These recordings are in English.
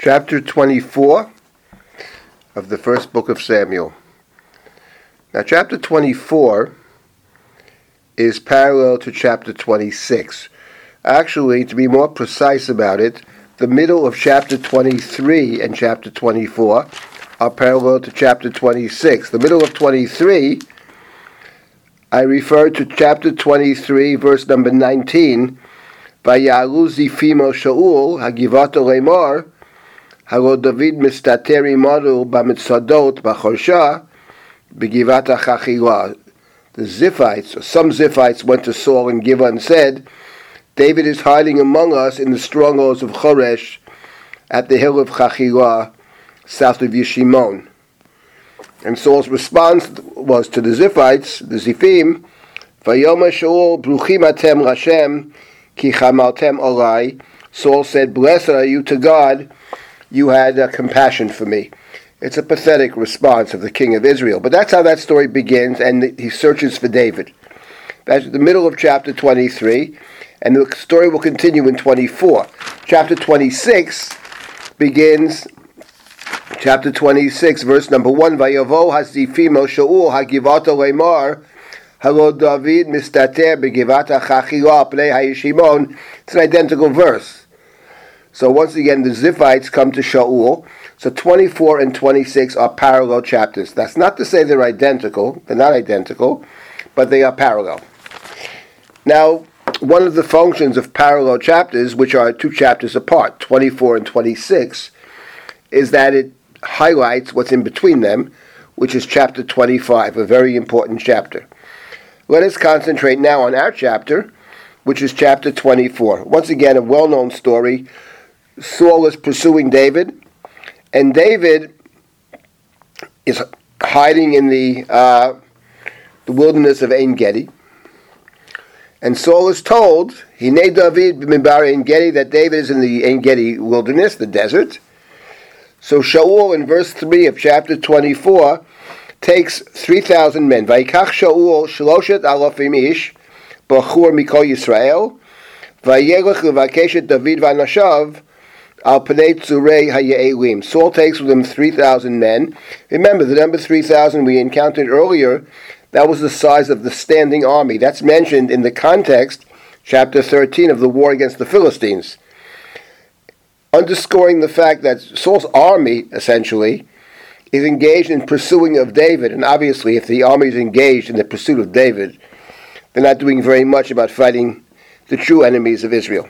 chapter 24 of the first book of Samuel. Now, chapter 24 is parallel to chapter 26. Actually, to be more precise about it, the middle of chapter 23 and chapter 24 are parallel to chapter 26. The middle of 23, I refer to chapter 23, verse number 19. Vayalu zifimo Shaul, Hagivato Lemor, הלא דוד מסתתר עמנו במצודות בחורשה בגבעת החכילה. The Ziphites, or some Ziphites, went to Saul and Gibeah and said, David is hiding among us in the strongholds of Choresh at the hill of Chachila, south of Yeshimon. And Saul's response was to the Ziphites, the Ziphim, Vayoma Shaul, Bruchim Atem Lashem, Ki Chamaltem Olai. Saul said, Blessed are you to God you had uh, compassion for me. It's a pathetic response of the king of Israel. But that's how that story begins, and he searches for David. That's the middle of chapter 23, and the story will continue in 24. Chapter 26 begins, chapter 26, verse number 1, Vayavo hazifimo shaul hagivato lemar, Hello David mistater begivata chachila pnei hayishimon. It's an identical verse. So once again, the Ziphites come to Shaul. So 24 and 26 are parallel chapters. That's not to say they're identical. They're not identical, but they are parallel. Now, one of the functions of parallel chapters, which are two chapters apart, 24 and 26, is that it highlights what's in between them, which is chapter 25, a very important chapter. Let us concentrate now on our chapter, which is chapter 24. Once again, a well known story Saul is pursuing David, and David is hiding in the uh, the wilderness of Ein Gedi. And Saul is told, he Hine David b'mibar Ein Gedi, that David is in the Ein Gedi wilderness, the desert. So Shaul, in verse 3 of chapter 24, takes 3,000 men. Vaikach Shaul shloshet alafim ish, bachur mikol Yisrael, vayelech levakeshet David vanashav, Al. Saul takes with him 3,000 men. Remember, the number 3,000 we encountered earlier, that was the size of the standing army. That's mentioned in the context, chapter 13, of the war against the Philistines. Underscoring the fact that Saul's army, essentially, is engaged in pursuing of David. And obviously, if the army is engaged in the pursuit of David, they're not doing very much about fighting the true enemies of Israel.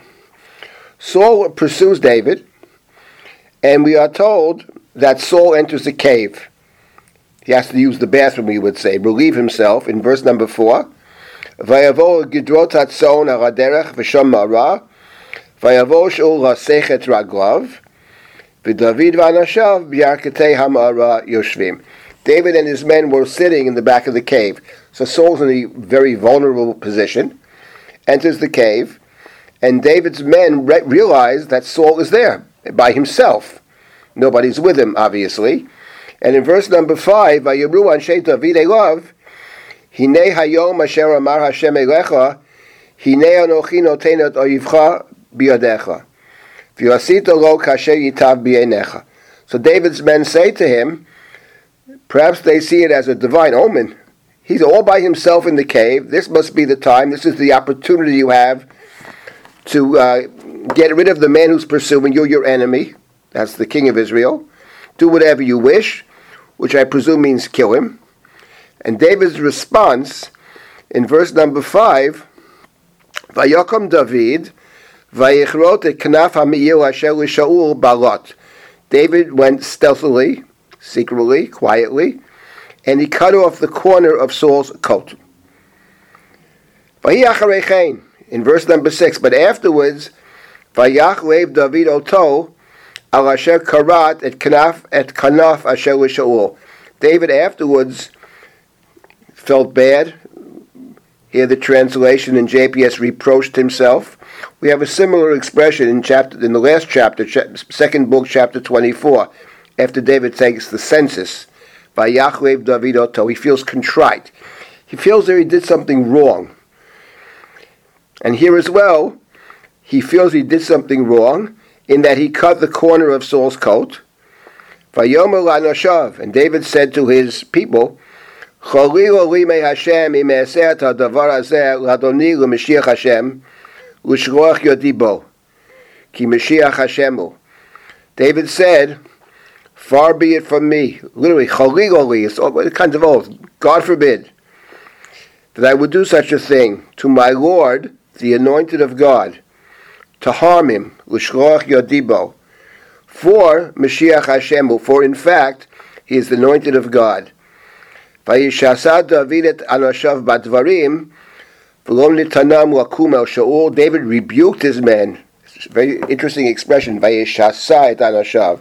Saul pursues David, and we are told that Saul enters a cave. He has to use the bathroom, we would say, relieve himself in verse number 4. ויבוא גדרות הצאן על הדרך ושם מרה, ויבוא שאול לסך את רגליו, ודוד ואנשיו בירכתי המערה יושבים. David and his men were sitting in the back of the cave. So Saul's in a very vulnerable position, enters the cave, and David's men re- realize that Saul is there by himself. Nobody's with him, obviously. And in verse number five, Vayibru Anshe David Elav, Hine Hayom Asher Amar Hashem Elecha, Hine Anochi Notenet Oyivcha Lo Kasher Yitav. So David's men say to him, perhaps they see it as a divine omen. He's all by himself in the cave. This must be the time. This is the opportunity you have to uh, get rid of the man who's pursuing you, your enemy. That's the king of Israel. Do whatever you wish, which I presume means kill him. And David's response in verse number 5 Vayakom David, Vayichrot et Knaf HaMiyil Asher Shaul Balot. David went stealthily, secretly, quietly, and he cut off the corner of Saul's coat in verse number six. But afterwards, Vayachlev David Oto al Asher Karat et Kanaf et Kanaf Asher Shaul. David afterwards felt bad. Here the translation in JPS reproached himself. We have a similar expression in chapter in the last chapter, second book, chapter twenty-four, after David takes the census. Vayachlev David Oto. He feels contrite. He feels that he did something wrong. And here as well, he feels he did something wrong, in that he cut the corner of Saul's coat. And David said to his people. David said, Far be it from me, literally, chaligoli, it's all kinds of oaths, God forbid, that I would do such a thing to my Lord, the anointed of God, to harm him, l'shloach yodibo, for Mashiach Hashemu, for in fact, he is the anointed of God. David et anashav badvarim, v'lom nitanam lakum el Shaul, David rebuked his men, very interesting expression, Danashav.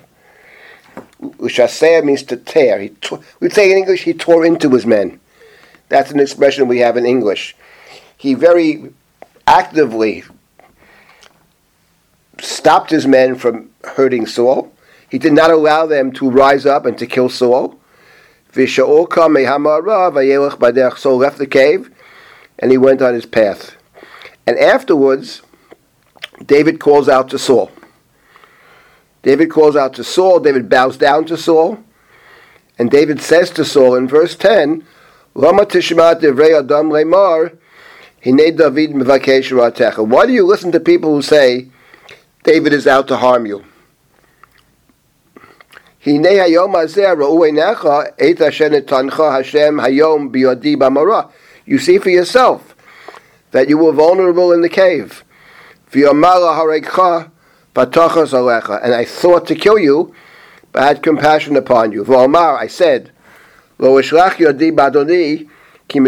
Ushasea means to tear. He tore, we'd say in English, he tore into his men. That's an expression we have in English. He very actively stopped his men from hurting Saul. He did not allow them to rise up and to kill Saul. Saul left the cave and he went on his path. And afterwards, David calls out to Saul. David calls out to Saul. David bows down to Saul. And David says to Saul in verse 10, Lama tishma divrei adam lemar, hine David ratecha. Why do you listen to people who say, David is out to harm you? Hine hayom Hashem hayom biyodi b'mara. You see for yourself that you were vulnerable in the cave. And I thought to kill you, but I had compassion upon you. I said, Lo yodi badoni ki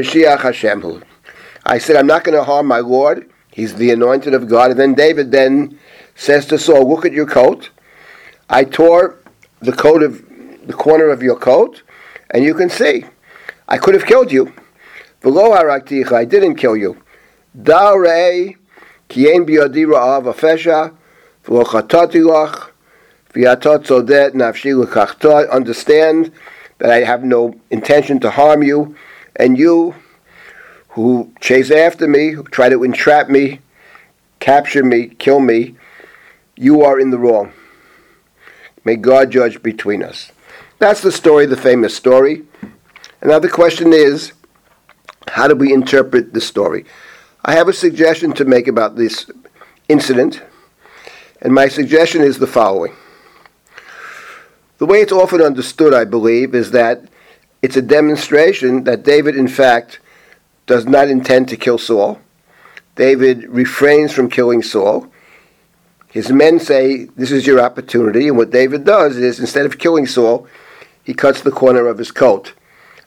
I said, I'm not going to harm my Lord. He's the anointed of God. And then David then says to Saul, Look at your coat. I tore the coat of the corner of your coat, and you can see. I could have killed you. Below Harakticha, I didn't kill you. Da'rei kiyem biyadi ra'av v'lo chatati lach v'yatot zodet nafshi l'kachta. Understand that I have no intention to harm you, and you who chase after me, who try to entrap me, capture me, kill me, you are in the wrong. May God judge between us. That's the story, the famous story. And now the question is, how do we interpret the story? I have a suggestion to make about this incident, and my suggestion is the following. The way it's often understood, I believe, is that it's a demonstration that David, in fact, does not intend to kill Saul. David refrains from killing Saul. His men say, This is your opportunity. And what David does is, instead of killing Saul, he cuts the corner of his coat.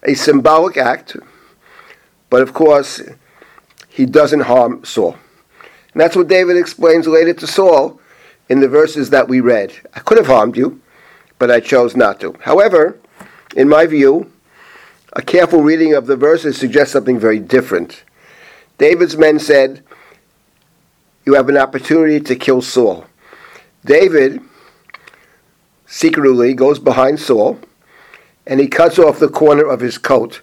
A symbolic act, but of course, he doesn't harm Saul. And that's what David explains later to Saul in the verses that we read. I could have harmed you, but I chose not to. However, in my view, a careful reading of the verses suggests something very different. David's men said, You have an opportunity to kill Saul. David secretly goes behind Saul and he cuts off the corner of his coat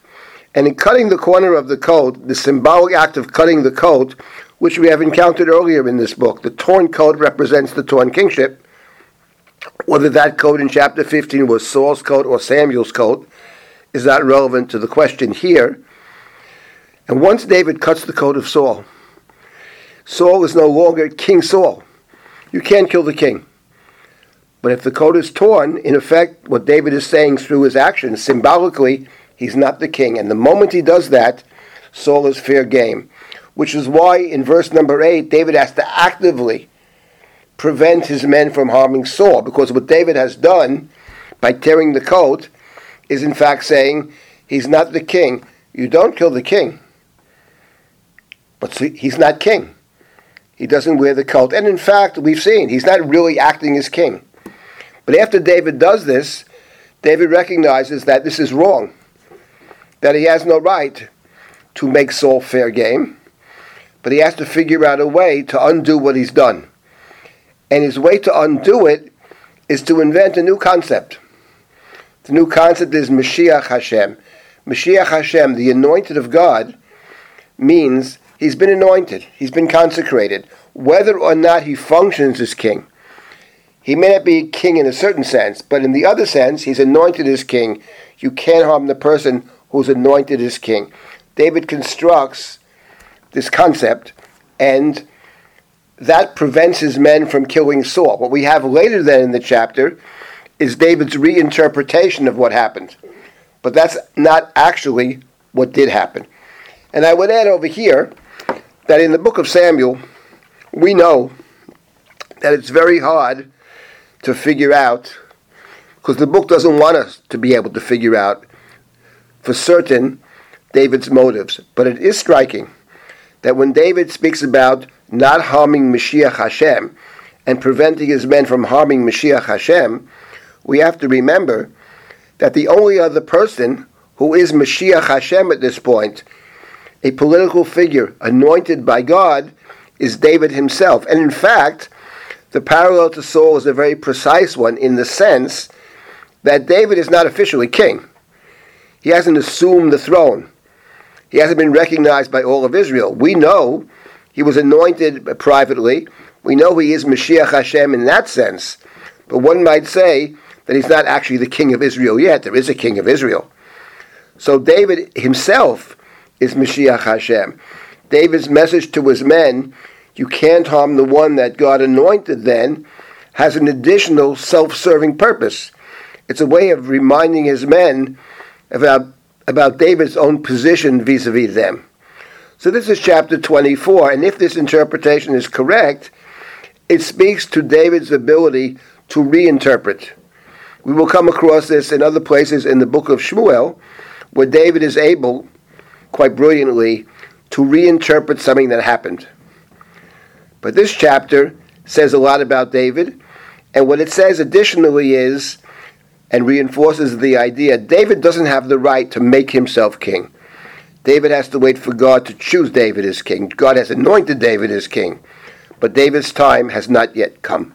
and in cutting the corner of the coat, the symbolic act of cutting the coat, which we have encountered earlier in this book, the torn coat represents the torn kingship. Whether that coat in chapter 15 was Saul's coat or Samuel's coat is not relevant to the question here. And once David cuts the coat of Saul, Saul is no longer King Saul. You can't kill the king. But if the coat is torn, in effect, what David is saying through his actions, symbolically, He's not the king. And the moment he does that, Saul is fair game. Which is why in verse number 8, David has to actively prevent his men from harming Saul. Because what David has done by tearing the coat is in fact saying, he's not the king. You don't kill the king. But he's not king. He doesn't wear the coat. And in fact, we've seen, he's not really acting as king. But after David does this, David recognizes that this is wrong that he has no right to make Saul fair game, but he has to figure out a way to undo what he's done. And his way to undo it is to invent a new concept. The new concept is Mashiach Hashem. Mashiach Hashem, the anointed of God, means he's been anointed, he's been consecrated. Whether or not he functions as king, He may not be king in a certain sense, but in the other sense, he's anointed as king. You can't harm the person who's anointed as king. David constructs this concept, and that prevents his men from killing Saul. What we have later then in the chapter is David's reinterpretation of what happened. But that's not actually what did happen. And I would add over here that in the book of Samuel, we know that it's very hard to figure out, because the book doesn't want us to be able to figure out for certain David's motives. But it is striking that when David speaks about not harming Mashiach Hashem and preventing his men from harming Mashiach Hashem, we have to remember that the only other person who is Mashiach Hashem at this point, a political figure anointed by God, is David himself. And in fact, the parallel to Saul is a very precise one in the sense that David is not officially king. He hasn't assumed the throne. He hasn't been recognized by all of Israel. We know he was anointed privately. We know he is Mashiach Hashem in that sense. But one might say that he's not actually the king of Israel yet. There is a king of Israel. So David himself is Mashiach Hashem. David's message to his men you can't harm the one that God anointed then, has an additional self serving purpose. It's a way of reminding his men about, about David's own position vis a vis them. So this is chapter 24, and if this interpretation is correct, it speaks to David's ability to reinterpret. We will come across this in other places in the book of Shmuel, where David is able, quite brilliantly, to reinterpret something that happened. But this chapter says a lot about David, and what it says additionally is, and reinforces the idea, David doesn't have the right to make himself king. David has to wait for God to choose David as king. God has anointed David as king, but David's time has not yet come.